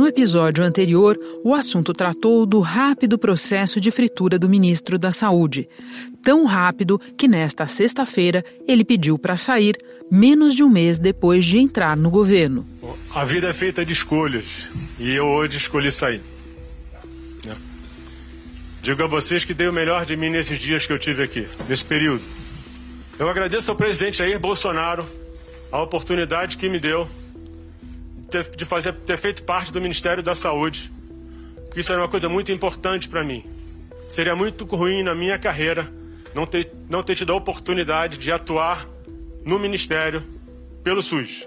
No episódio anterior, o assunto tratou do rápido processo de fritura do ministro da Saúde. Tão rápido que nesta sexta-feira ele pediu para sair, menos de um mês depois de entrar no governo. A vida é feita de escolhas e eu hoje escolhi sair. Né? Digo a vocês que dei o melhor de mim nesses dias que eu tive aqui, nesse período. Eu agradeço ao presidente Jair Bolsonaro a oportunidade que me deu de fazer, ter feito parte do Ministério da Saúde. Porque isso era uma coisa muito importante para mim. Seria muito ruim na minha carreira não ter, não ter tido a oportunidade de atuar no Ministério pelo SUS.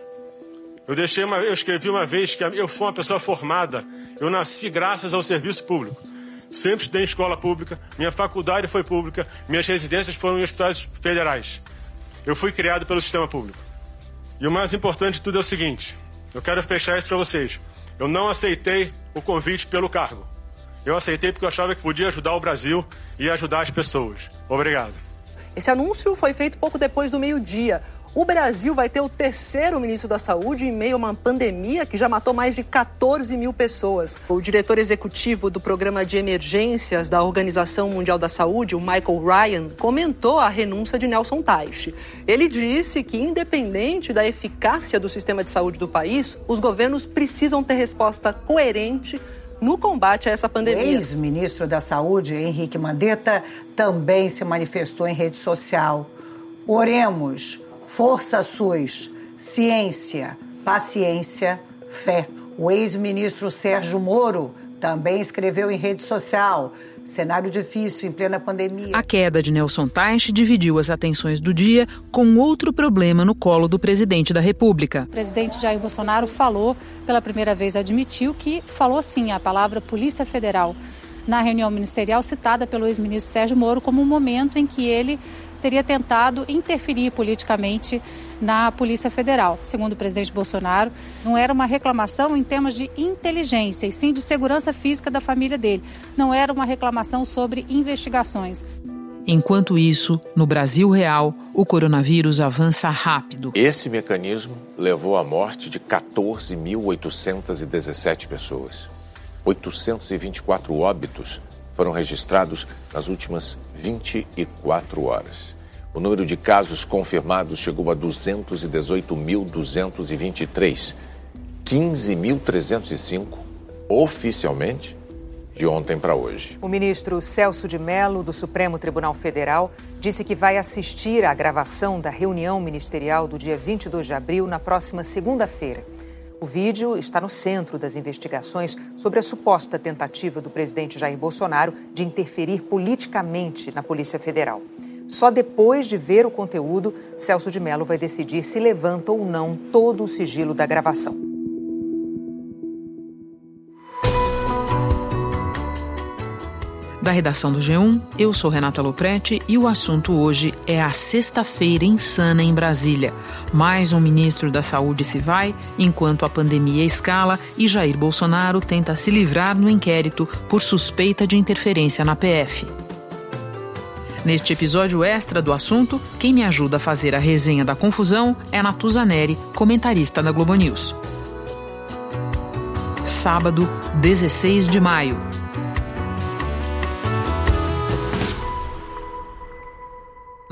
Eu deixei uma, eu escrevi uma vez que eu fui uma pessoa formada. Eu nasci graças ao serviço público. Sempre estudei em escola pública, minha faculdade foi pública, minhas residências foram em hospitais federais. Eu fui criado pelo sistema público. E o mais importante de tudo é o seguinte: eu quero fechar isso para vocês. Eu não aceitei o convite pelo cargo. Eu aceitei porque eu achava que podia ajudar o Brasil e ajudar as pessoas. Obrigado. Esse anúncio foi feito pouco depois do meio-dia. O Brasil vai ter o terceiro ministro da Saúde em meio a uma pandemia que já matou mais de 14 mil pessoas. O diretor executivo do programa de emergências da Organização Mundial da Saúde, o Michael Ryan, comentou a renúncia de Nelson Teich. Ele disse que, independente da eficácia do sistema de saúde do país, os governos precisam ter resposta coerente no combate a essa pandemia. O ex-ministro da Saúde, Henrique Mandetta, também se manifestou em rede social. Oremos Força SUS, ciência, paciência, fé. O ex-ministro Sérgio Moro também escreveu em rede social. Cenário difícil em plena pandemia. A queda de Nelson Teich dividiu as atenções do dia com outro problema no colo do presidente da República. O presidente Jair Bolsonaro falou, pela primeira vez admitiu que falou sim a palavra Polícia Federal na reunião ministerial citada pelo ex-ministro Sérgio Moro como um momento em que ele teria tentado interferir politicamente na Polícia Federal. Segundo o presidente Bolsonaro, não era uma reclamação em termos de inteligência, e sim de segurança física da família dele. Não era uma reclamação sobre investigações. Enquanto isso, no Brasil real, o coronavírus avança rápido. Esse mecanismo levou à morte de 14.817 pessoas. 824 óbitos foram registrados nas últimas 24 horas. O número de casos confirmados chegou a 218.223, 15.305 oficialmente de ontem para hoje. O ministro Celso de Mello, do Supremo Tribunal Federal, disse que vai assistir à gravação da reunião ministerial do dia 22 de abril na próxima segunda-feira. O vídeo está no centro das investigações sobre a suposta tentativa do presidente Jair Bolsonaro de interferir politicamente na Polícia Federal. Só depois de ver o conteúdo, Celso de Mello vai decidir se levanta ou não todo o sigilo da gravação. Da redação do G1, eu sou Renata Loprete e o assunto hoje é a sexta-feira insana em Brasília. Mais um ministro da Saúde se vai, enquanto a pandemia escala e Jair Bolsonaro tenta se livrar no inquérito por suspeita de interferência na PF. Neste episódio extra do assunto, quem me ajuda a fazer a resenha da confusão é Natuza Neri, comentarista da Globo News. Sábado, 16 de maio.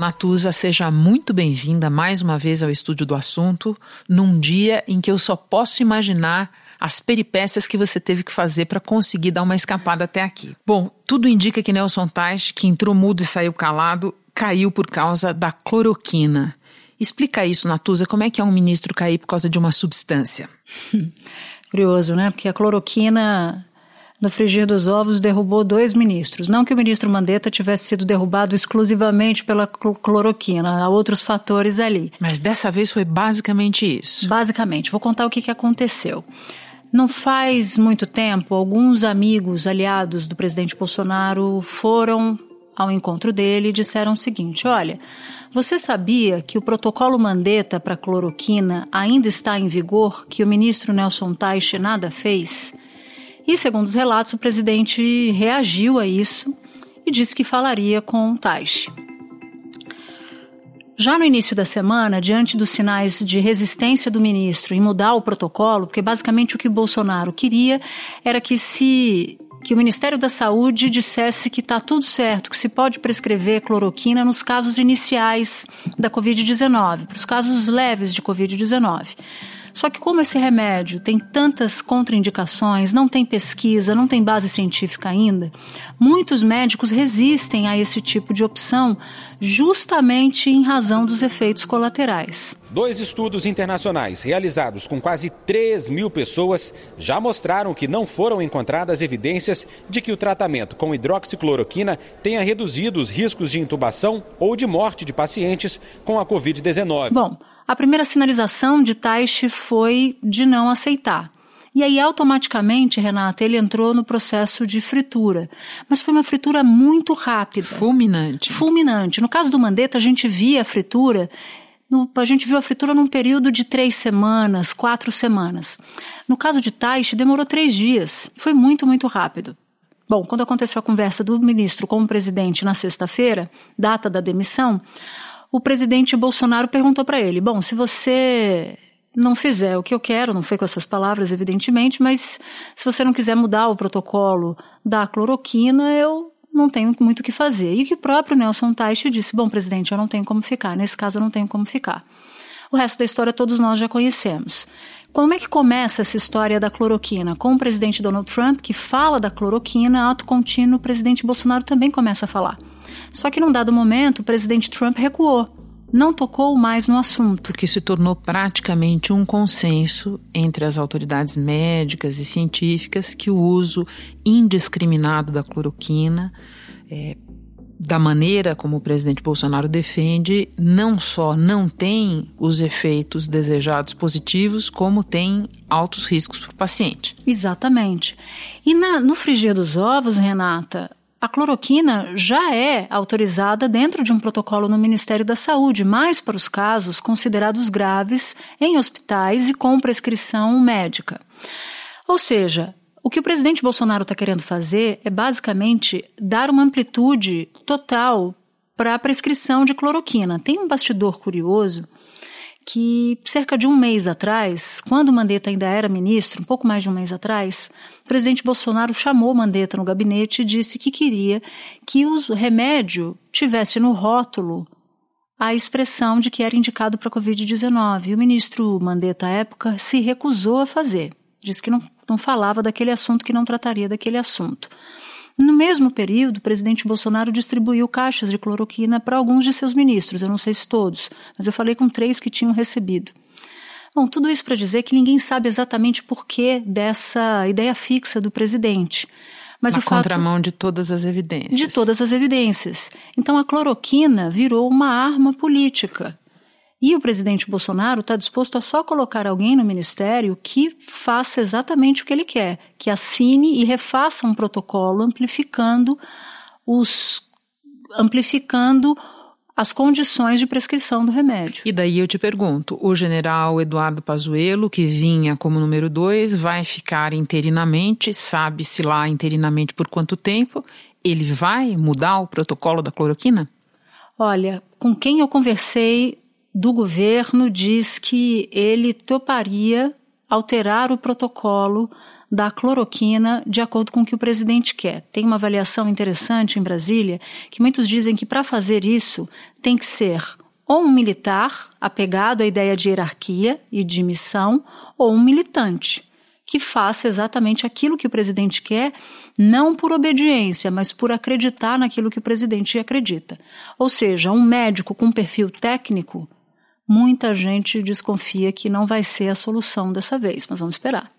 Natuza, seja muito bem-vinda mais uma vez ao estúdio do assunto, num dia em que eu só posso imaginar as peripécias que você teve que fazer para conseguir dar uma escapada até aqui. Bom, tudo indica que Nelson Tais, que entrou mudo e saiu calado, caiu por causa da cloroquina. Explica isso, Natuza, como é que é um ministro cair por causa de uma substância? Curioso, né? Porque a cloroquina no frigir dos ovos derrubou dois ministros. Não que o ministro Mandetta tivesse sido derrubado exclusivamente pela cloroquina, há outros fatores ali. Mas dessa vez foi basicamente isso. Basicamente. Vou contar o que, que aconteceu. Não faz muito tempo, alguns amigos aliados do presidente Bolsonaro foram ao encontro dele e disseram o seguinte: olha. Você sabia que o protocolo Mandetta para cloroquina ainda está em vigor, que o ministro Nelson Teich nada fez? E, segundo os relatos, o presidente reagiu a isso e disse que falaria com Taishi. Já no início da semana, diante dos sinais de resistência do ministro em mudar o protocolo, porque basicamente o que Bolsonaro queria era que se que o Ministério da Saúde dissesse que está tudo certo, que se pode prescrever cloroquina nos casos iniciais da Covid-19, para os casos leves de Covid-19. Só que como esse remédio tem tantas contraindicações, não tem pesquisa, não tem base científica ainda, muitos médicos resistem a esse tipo de opção justamente em razão dos efeitos colaterais. Dois estudos internacionais realizados com quase 3 mil pessoas já mostraram que não foram encontradas evidências de que o tratamento com hidroxicloroquina tenha reduzido os riscos de intubação ou de morte de pacientes com a Covid-19. Bom, a primeira sinalização de Taishi foi de não aceitar. E aí, automaticamente, Renata, ele entrou no processo de fritura. Mas foi uma fritura muito rápida. Fulminante. Fulminante. No caso do Mandetta, a gente via a fritura. No, a gente viu a fritura num período de três semanas, quatro semanas. No caso de Taishi, demorou três dias. Foi muito, muito rápido. Bom, quando aconteceu a conversa do ministro com o presidente na sexta-feira, data da demissão, o presidente Bolsonaro perguntou para ele: Bom, se você não fizer o que eu quero, não foi com essas palavras, evidentemente, mas se você não quiser mudar o protocolo da cloroquina, eu não tenho muito o que fazer. E que o próprio Nelson Teich disse: Bom, presidente, eu não tenho como ficar, nesse caso eu não tenho como ficar. O resto da história todos nós já conhecemos. Como é que começa essa história da cloroquina? Com o presidente Donald Trump, que fala da cloroquina, ato contínuo, o presidente Bolsonaro também começa a falar. Só que num dado momento, o presidente Trump recuou. Não tocou mais no assunto. Porque se tornou praticamente um consenso entre as autoridades médicas e científicas que o uso indiscriminado da cloroquina é, da maneira como o presidente Bolsonaro defende, não só não tem os efeitos desejados positivos, como tem altos riscos para o paciente. Exatamente. E na, no frigir dos ovos, Renata, a cloroquina já é autorizada dentro de um protocolo no Ministério da Saúde, mais para os casos considerados graves em hospitais e com prescrição médica. Ou seja, o que o presidente Bolsonaro está querendo fazer é basicamente dar uma amplitude total para a prescrição de cloroquina. Tem um bastidor curioso que cerca de um mês atrás, quando Mandetta ainda era ministro, um pouco mais de um mês atrás, o presidente Bolsonaro chamou Mandetta no gabinete e disse que queria que o remédio tivesse no rótulo a expressão de que era indicado para a Covid-19. E o ministro Mandetta, à época, se recusou a fazer. Disse que não, não falava daquele assunto, que não trataria daquele assunto. No mesmo período, o presidente Bolsonaro distribuiu caixas de cloroquina para alguns de seus ministros, eu não sei se todos, mas eu falei com três que tinham recebido. Bom, tudo isso para dizer que ninguém sabe exatamente por que dessa ideia fixa do presidente. Mas Na o contramão fato, de todas as evidências. De todas as evidências. Então a cloroquina virou uma arma política. E o presidente Bolsonaro está disposto a só colocar alguém no ministério que faça exatamente o que ele quer, que assine e refaça um protocolo amplificando os amplificando as condições de prescrição do remédio. E daí eu te pergunto, o general Eduardo Pazuello, que vinha como número dois, vai ficar interinamente, sabe-se lá interinamente por quanto tempo? Ele vai mudar o protocolo da cloroquina? Olha, com quem eu conversei do governo diz que ele toparia alterar o protocolo da cloroquina de acordo com o que o presidente quer. Tem uma avaliação interessante em Brasília que muitos dizem que para fazer isso tem que ser ou um militar apegado à ideia de hierarquia e de missão, ou um militante que faça exatamente aquilo que o presidente quer, não por obediência, mas por acreditar naquilo que o presidente acredita. Ou seja, um médico com perfil técnico muita gente desconfia que não vai ser a solução dessa vez, mas vamos esperar.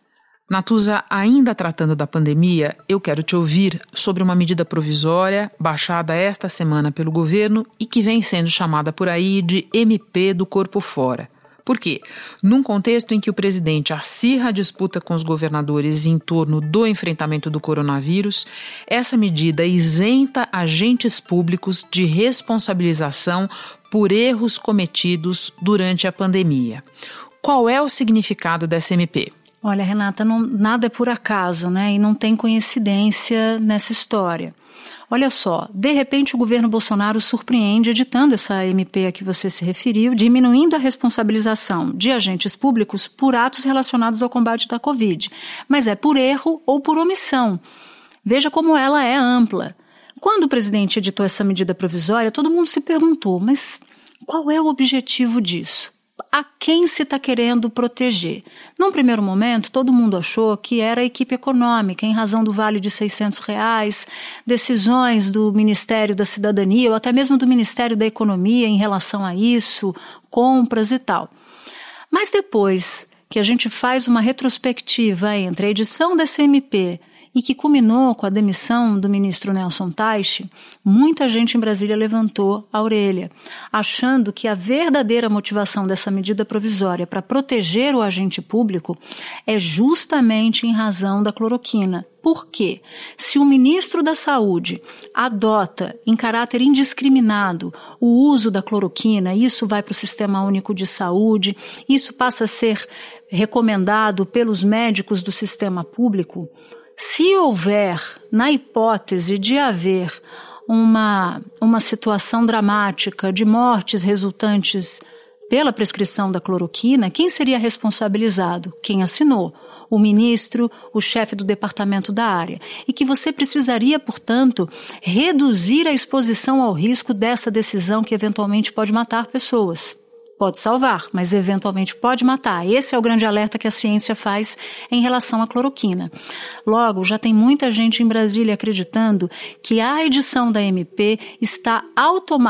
Natuza, ainda tratando da pandemia, eu quero te ouvir sobre uma medida provisória baixada esta semana pelo governo e que vem sendo chamada por aí de MP do corpo fora. Por quê? Num contexto em que o presidente acirra a disputa com os governadores em torno do enfrentamento do coronavírus, essa medida isenta agentes públicos de responsabilização por erros cometidos durante a pandemia. Qual é o significado dessa MP? Olha, Renata, não, nada é por acaso, né? E não tem coincidência nessa história. Olha só, de repente o governo Bolsonaro surpreende editando essa MP a que você se referiu, diminuindo a responsabilização de agentes públicos por atos relacionados ao combate da Covid. Mas é por erro ou por omissão. Veja como ela é ampla. Quando o presidente editou essa medida provisória, todo mundo se perguntou, mas qual é o objetivo disso? a quem se está querendo proteger. Num primeiro momento, todo mundo achou que era a equipe econômica, em razão do vale de 600 reais, decisões do Ministério da Cidadania ou até mesmo do Ministério da Economia em relação a isso, compras e tal. Mas depois que a gente faz uma retrospectiva entre a edição da CMP e que culminou com a demissão do ministro Nelson Teich, muita gente em Brasília levantou a orelha, achando que a verdadeira motivação dessa medida provisória para proteger o agente público é justamente em razão da cloroquina. Por quê? Se o ministro da Saúde adota em caráter indiscriminado o uso da cloroquina, isso vai para o Sistema Único de Saúde, isso passa a ser recomendado pelos médicos do sistema público, se houver, na hipótese de haver uma, uma situação dramática de mortes resultantes pela prescrição da cloroquina, quem seria responsabilizado? Quem assinou? O ministro, o chefe do departamento da área. E que você precisaria, portanto, reduzir a exposição ao risco dessa decisão que eventualmente pode matar pessoas pode salvar, mas eventualmente pode matar. Esse é o grande alerta que a ciência faz em relação à cloroquina. Logo, já tem muita gente em Brasília acreditando que a edição da MP está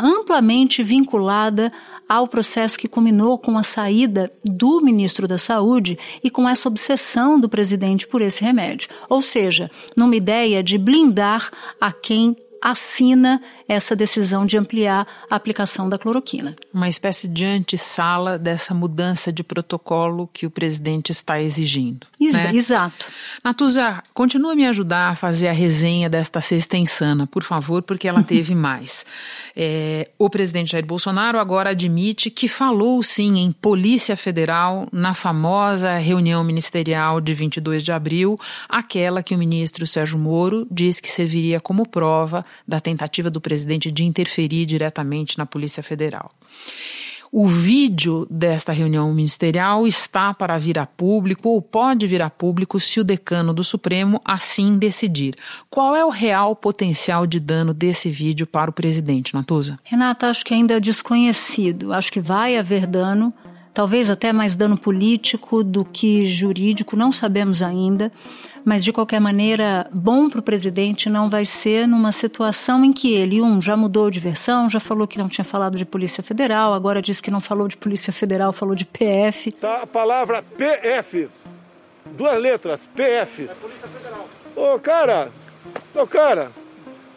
amplamente vinculada ao processo que culminou com a saída do ministro da Saúde e com essa obsessão do presidente por esse remédio. Ou seja, numa ideia de blindar a quem assina essa decisão de ampliar a aplicação da cloroquina. Uma espécie de antessala dessa mudança de protocolo que o presidente está exigindo. Ex né? Exato. Natuza, continua a me ajudar a fazer a resenha desta sexta insana, por favor, porque ela teve mais. É, o presidente Jair Bolsonaro agora admite que falou sim em Polícia Federal na famosa reunião ministerial de 22 de abril, aquela que o ministro Sérgio Moro diz que serviria como prova da tentativa do presidente de interferir diretamente na Polícia Federal. O vídeo desta reunião ministerial está para vir a público ou pode vir a público se o decano do Supremo assim decidir. Qual é o real potencial de dano desse vídeo para o presidente, Natuza? Renata, acho que ainda é desconhecido. Acho que vai haver dano talvez até mais dano político do que jurídico, não sabemos ainda, mas de qualquer maneira, bom para o presidente não vai ser numa situação em que ele, um, já mudou de versão, já falou que não tinha falado de Polícia Federal, agora diz que não falou de Polícia Federal, falou de PF. Tá a palavra PF, duas letras, PF. É Polícia Federal. Ô, cara, ô, cara,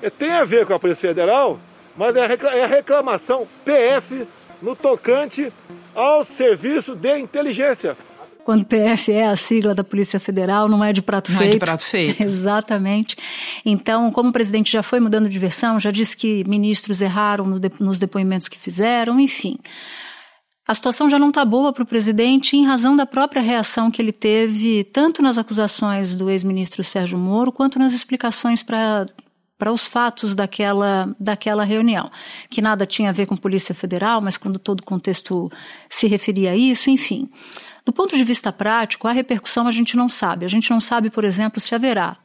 é, tem a ver com a Polícia Federal, mas é a é reclamação PF no tocante ao serviço de inteligência. Quando PF é a sigla da Polícia Federal, não é de prato não feito. Não é de prato feito. Exatamente. Então, como o presidente já foi mudando de versão, já disse que ministros erraram no de, nos depoimentos que fizeram, enfim. A situação já não está boa para o presidente em razão da própria reação que ele teve, tanto nas acusações do ex-ministro Sérgio Moro, quanto nas explicações para para os fatos daquela, daquela reunião, que nada tinha a ver com Polícia Federal, mas quando todo o contexto se referia a isso, enfim. Do ponto de vista prático, a repercussão a gente não sabe. A gente não sabe, por exemplo, se haverá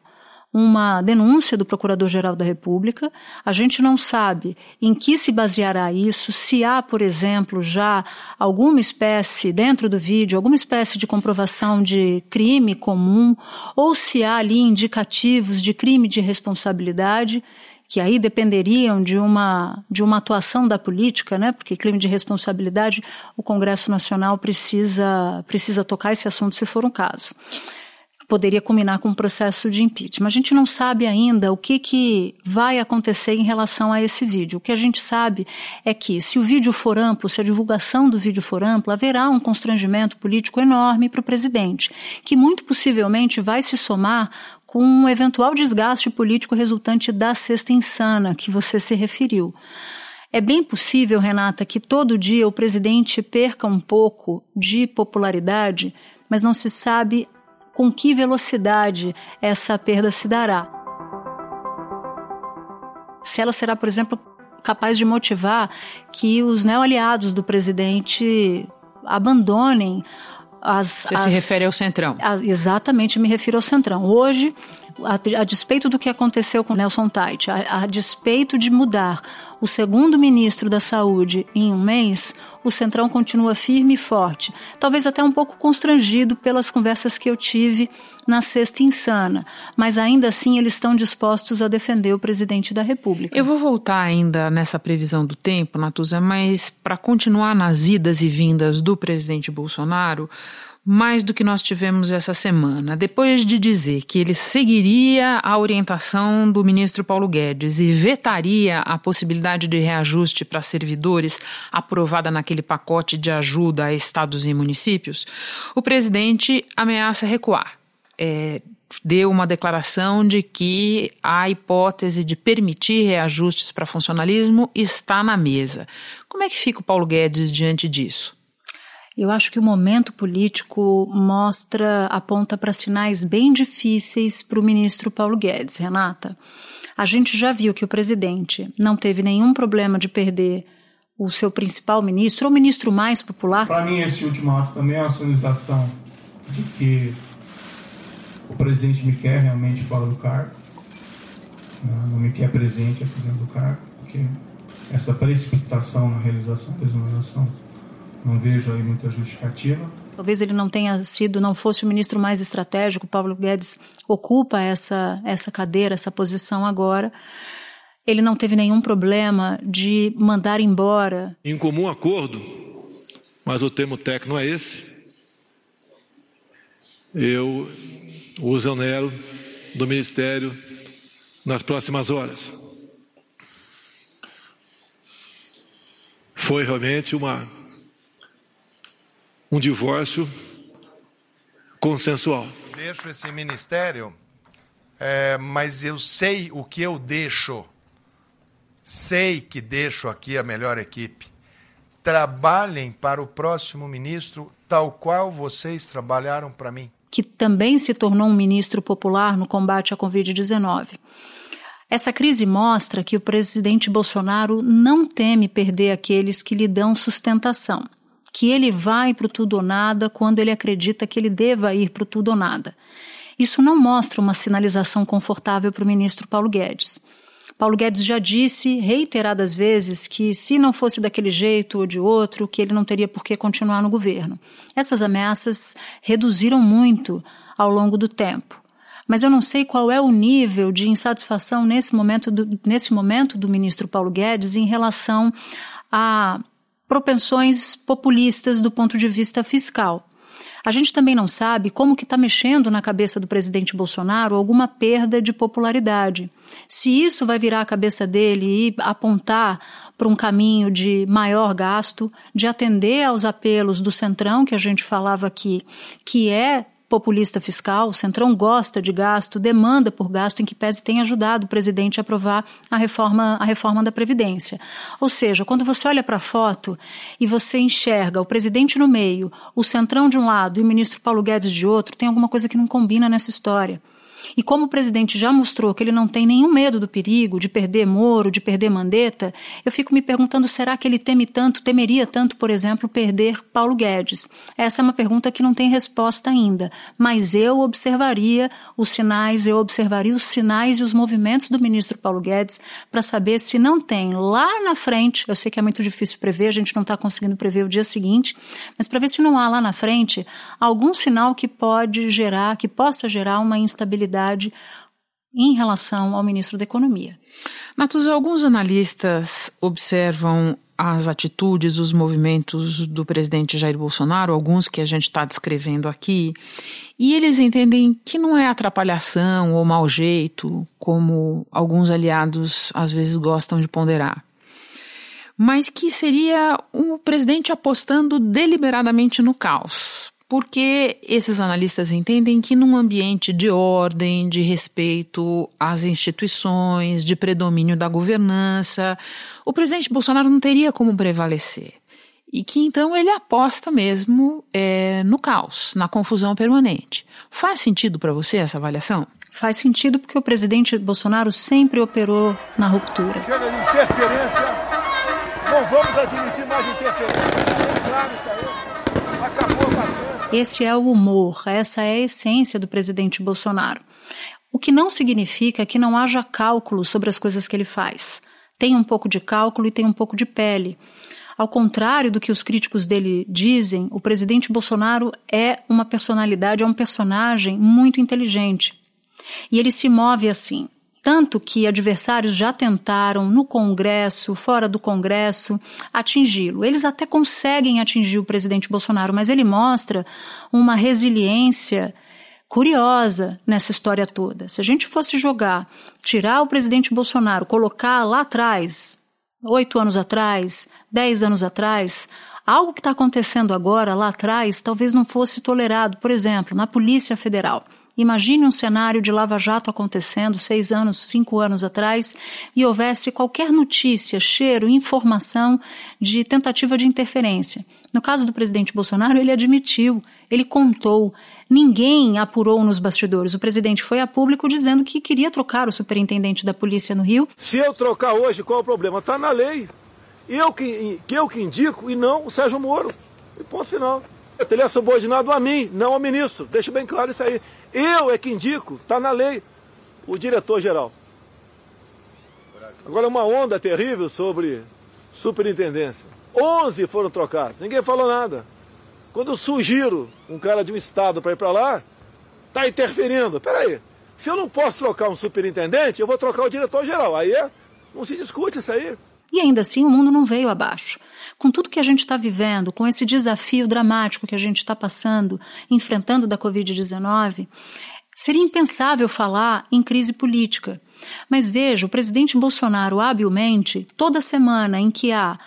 uma denúncia do Procurador-Geral da República. A gente não sabe em que se baseará isso, se há, por exemplo, já alguma espécie, dentro do vídeo, alguma espécie de comprovação de crime comum, ou se há ali indicativos de crime de responsabilidade que aí dependeriam de uma, de uma atuação da política, né? porque crime de responsabilidade, o Congresso Nacional precisa, precisa tocar esse assunto se for um caso poderia culminar com um processo de impeachment. A gente não sabe ainda o que, que vai acontecer em relação a esse vídeo. O que a gente sabe é que, se o vídeo for amplo, se a divulgação do vídeo for ampla, haverá um constrangimento político enorme para o presidente, que muito possivelmente vai se somar com um eventual desgaste político resultante da sexta insana que você se referiu. É bem possível, Renata, que todo dia o presidente perca um pouco de popularidade, mas não se sabe com que velocidade essa perda se dará. Se ela será, por exemplo, capaz de motivar que os neoaliados do presidente abandonem as. Você as, se refere ao Centrão? A, exatamente, me refiro ao Centrão. Hoje, a, a, despeito do que aconteceu com Nelson Tait, a, a despeito de mudar o segundo ministro da Saúde em um mês, o Centrão continua firme e forte. Talvez até um pouco constrangido pelas conversas que eu tive na sexta insana, mas ainda assim eles estão dispostos a defender o presidente da República. Eu vou voltar ainda nessa previsão do tempo, Natuza, mas para continuar nas idas e vindas do presidente Bolsonaro, mais do que nós tivemos essa semana. Depois de dizer que ele seguiria a orientação do ministro Paulo Guedes e vetaria a possibilidade de reajuste para servidores aprovada naquele pacote de ajuda a estados e municípios, o presidente ameaça recuar. É, deu uma declaração de que a hipótese de permitir reajustes para funcionalismo está na mesa. Como é que fica o Paulo Guedes diante disso? Eu acho que o momento político mostra, aponta para sinais bem difíceis para o ministro Paulo Guedes, Renata. A gente já viu que o presidente não teve nenhum problema de perder o seu principal ministro, ou o ministro mais popular. Para mim, esse último ato também é uma sinalização de que o presidente me quer realmente fora do cargo, né? não me quer presente aqui dentro do cargo, porque essa precipitação na realização da exoneração não vejo aí muita justificativa. Talvez ele não tenha sido, não fosse o ministro mais estratégico. Paulo Guedes ocupa essa, essa cadeira, essa posição agora. Ele não teve nenhum problema de mandar embora. Em comum acordo, mas o termo técnico não é esse. Eu o exonero do ministério nas próximas horas. Foi realmente uma um divórcio consensual. Deixo esse ministério, é, mas eu sei o que eu deixo. Sei que deixo aqui a melhor equipe. Trabalhem para o próximo ministro, tal qual vocês trabalharam para mim. Que também se tornou um ministro popular no combate à Covid-19. Essa crise mostra que o presidente Bolsonaro não teme perder aqueles que lhe dão sustentação que ele vai para o tudo ou nada quando ele acredita que ele deva ir para o tudo ou nada. Isso não mostra uma sinalização confortável para o ministro Paulo Guedes. Paulo Guedes já disse reiteradas vezes que, se não fosse daquele jeito ou de outro, que ele não teria por que continuar no governo. Essas ameaças reduziram muito ao longo do tempo. Mas eu não sei qual é o nível de insatisfação nesse momento do, nesse momento do ministro Paulo Guedes em relação a propensões populistas do ponto de vista fiscal. A gente também não sabe como que está mexendo na cabeça do presidente Bolsonaro alguma perda de popularidade. Se isso vai virar a cabeça dele e apontar para um caminho de maior gasto, de atender aos apelos do Centrão, que a gente falava aqui, que é populista fiscal, o Centrão gosta de gasto, demanda por gasto, em que pese tem ajudado o presidente a aprovar a reforma, a reforma da Previdência. Ou seja, quando você olha para a foto e você enxerga o presidente no meio, o Centrão de um lado e o ministro Paulo Guedes de outro, tem alguma coisa que não combina nessa história. E como o presidente já mostrou que ele não tem nenhum medo do perigo, de perder Moro, de perder Mandetta, eu fico me perguntando: será que ele teme tanto, temeria tanto, por exemplo, perder Paulo Guedes? Essa é uma pergunta que não tem resposta ainda, mas eu observaria os sinais, eu observaria os sinais e os movimentos do ministro Paulo Guedes para saber se não tem lá na frente, eu sei que é muito difícil prever, a gente não está conseguindo prever o dia seguinte, mas para ver se não há lá na frente algum sinal que pode gerar, que possa gerar uma instabilidade em relação ao ministro da Economia. Natuza, alguns analistas observam as atitudes, os movimentos do presidente Jair Bolsonaro, alguns que a gente está descrevendo aqui, e eles entendem que não é atrapalhação ou mau jeito, como alguns aliados às vezes gostam de ponderar mas que seria o presidente apostando deliberadamente no caos, porque esses analistas entendem que num ambiente de ordem, de respeito às instituições, de predomínio da governança, o presidente Bolsonaro não teria como prevalecer. e que então ele aposta mesmo é, no caos, na confusão permanente. Faz sentido para você essa avaliação? Faz sentido porque o presidente Bolsonaro sempre operou na ruptura. Chega de interferência, não vamos admitir mais interferência. Claro, Acabou a paciência. Esse é o humor, essa é a essência do presidente Bolsonaro. O que não significa que não haja cálculo sobre as coisas que ele faz. Tem um pouco de cálculo e tem um pouco de pele. Ao contrário do que os críticos dele dizem, o presidente Bolsonaro é uma personalidade, é um personagem muito inteligente. E ele se move assim. Tanto que adversários já tentaram, no Congresso, fora do Congresso, atingi-lo. Eles até conseguem atingir o presidente Bolsonaro, mas ele mostra uma resiliência curiosa nessa história toda. Se a gente fosse jogar, tirar o presidente Bolsonaro, colocar lá atrás, oito anos atrás, dez anos atrás, algo que está acontecendo agora, lá atrás, talvez não fosse tolerado. Por exemplo, na Polícia Federal. Imagine um cenário de lava-jato acontecendo seis anos, cinco anos atrás e houvesse qualquer notícia, cheiro, informação de tentativa de interferência. No caso do presidente Bolsonaro, ele admitiu, ele contou. Ninguém apurou nos bastidores. O presidente foi a público dizendo que queria trocar o superintendente da polícia no Rio. Se eu trocar hoje, qual é o problema? Está na lei. Eu que, que eu que indico e não o Sérgio Moro. E ponto final. Ele é subordinado a mim, não ao ministro. Deixa bem claro isso aí. Eu é que indico, está na lei, o diretor-geral. Agora, uma onda terrível sobre superintendência. Onze foram trocados, ninguém falou nada. Quando eu sugiro um cara de um estado para ir para lá, está interferindo. Peraí, se eu não posso trocar um superintendente, eu vou trocar o diretor-geral. Aí é, não se discute isso aí. E ainda assim o mundo não veio abaixo. Com tudo que a gente está vivendo, com esse desafio dramático que a gente está passando, enfrentando da Covid-19, seria impensável falar em crise política. Mas veja, o presidente Bolsonaro habilmente, toda semana em que há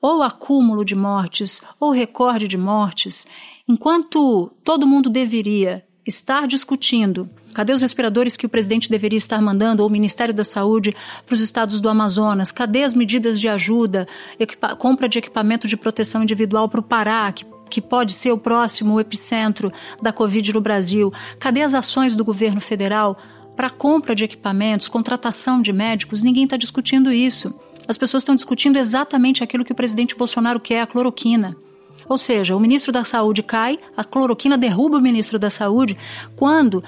ou acúmulo de mortes ou recorde de mortes, enquanto todo mundo deveria estar discutindo cadê os respiradores que o presidente deveria estar mandando, ou o Ministério da Saúde, para os estados do Amazonas, cadê as medidas de ajuda, compra de equipamento de proteção individual para o Pará, que que pode ser o próximo epicentro da Covid no Brasil? Cadê as ações do governo federal para compra de equipamentos, contratação de médicos? Ninguém está discutindo isso. As pessoas estão discutindo exatamente aquilo que o presidente Bolsonaro quer, a cloroquina. Ou seja, o ministro da Saúde cai, a cloroquina derruba o ministro da Saúde, quando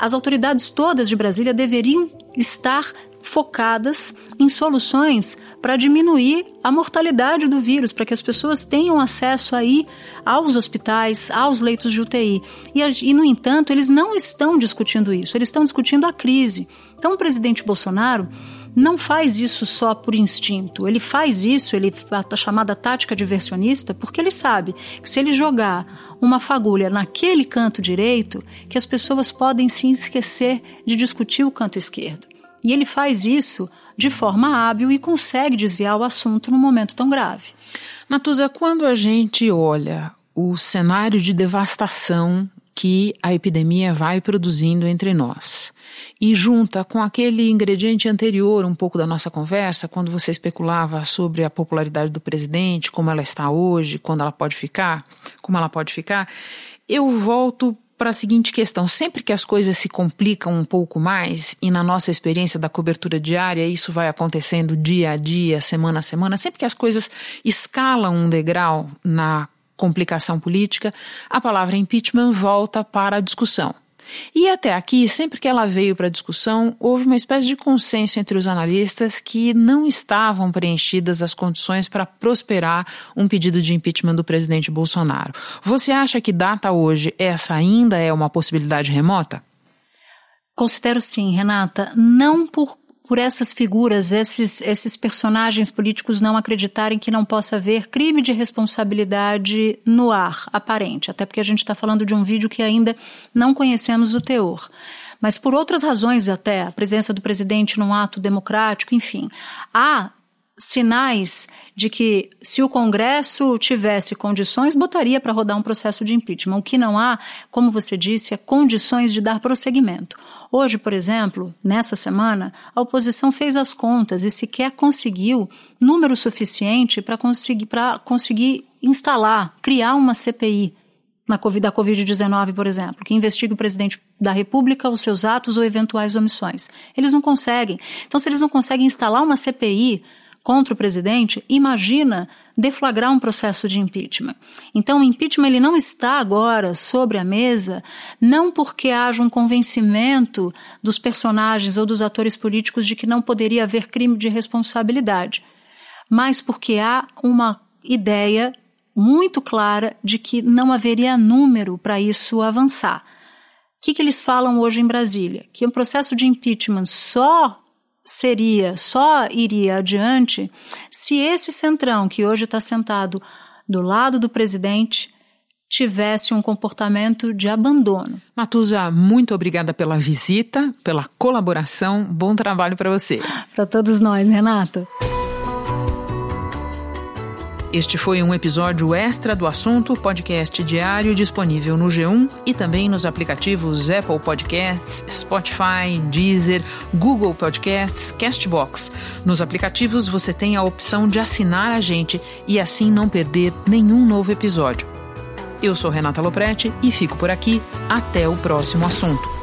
as autoridades todas de Brasília deveriam estar focadas em soluções para diminuir a mortalidade do vírus, para que as pessoas tenham acesso aí aos hospitais, aos leitos de UTI. E, e, no entanto, eles não estão discutindo isso, eles estão discutindo a crise. Então, o presidente Bolsonaro não faz isso só por instinto. Ele faz isso, ele a chamada tática diversionista, porque ele sabe que se ele jogar uma fagulha naquele canto direito, que as pessoas podem se esquecer de discutir o canto esquerdo. E ele faz isso de forma hábil e consegue desviar o assunto num momento tão grave. Natuza, quando a gente olha o cenário de devastação que a epidemia vai produzindo entre nós. E junta com aquele ingrediente anterior, um pouco da nossa conversa, quando você especulava sobre a popularidade do presidente, como ela está hoje, quando ela pode ficar, como ela pode ficar, eu volto para a seguinte questão: sempre que as coisas se complicam um pouco mais, e na nossa experiência da cobertura diária, isso vai acontecendo dia a dia, semana a semana, sempre que as coisas escalam um degrau na complicação política, a palavra impeachment volta para a discussão. E até aqui, sempre que ela veio para a discussão, houve uma espécie de consenso entre os analistas que não estavam preenchidas as condições para prosperar um pedido de impeachment do presidente Bolsonaro. Você acha que data hoje essa ainda é uma possibilidade remota? Considero sim, Renata, não por por essas figuras, esses, esses personagens políticos não acreditarem que não possa haver crime de responsabilidade no ar, aparente, até porque a gente está falando de um vídeo que ainda não conhecemos o teor. Mas por outras razões, até a presença do presidente num ato democrático, enfim, há sinais de que, se o Congresso tivesse condições, botaria para rodar um processo de impeachment. O que não há, como você disse, é condições de dar prosseguimento. Hoje, por exemplo, nessa semana, a oposição fez as contas e sequer conseguiu número suficiente para conseguir, conseguir instalar, criar uma CPI na COVID, da Covid-19, por exemplo, que investigue o presidente da República, os seus atos ou eventuais omissões. Eles não conseguem. Então, se eles não conseguem instalar uma CPI contra o presidente, imagina deflagrar um processo de impeachment. Então, o impeachment ele não está agora sobre a mesa, não porque haja um convencimento dos personagens ou dos atores políticos de que não poderia haver crime de responsabilidade, mas porque há uma ideia muito clara de que não haveria número para isso avançar. O que, que eles falam hoje em Brasília? Que um processo de impeachment só seria, só iria adiante se esse centrão que hoje está sentado do lado do presidente tivesse um comportamento de abandono. Matusa, muito obrigada pela visita, pela colaboração. Bom trabalho para você. Para todos nós, Renato. Este foi um episódio extra do assunto, podcast diário disponível no G1 e também nos aplicativos Apple Podcasts, Spotify, Deezer, Google Podcasts, Castbox. Nos aplicativos você tem a opção de assinar a gente e assim não perder nenhum novo episódio. Eu sou Renata Loprete e fico por aqui. Até o próximo assunto.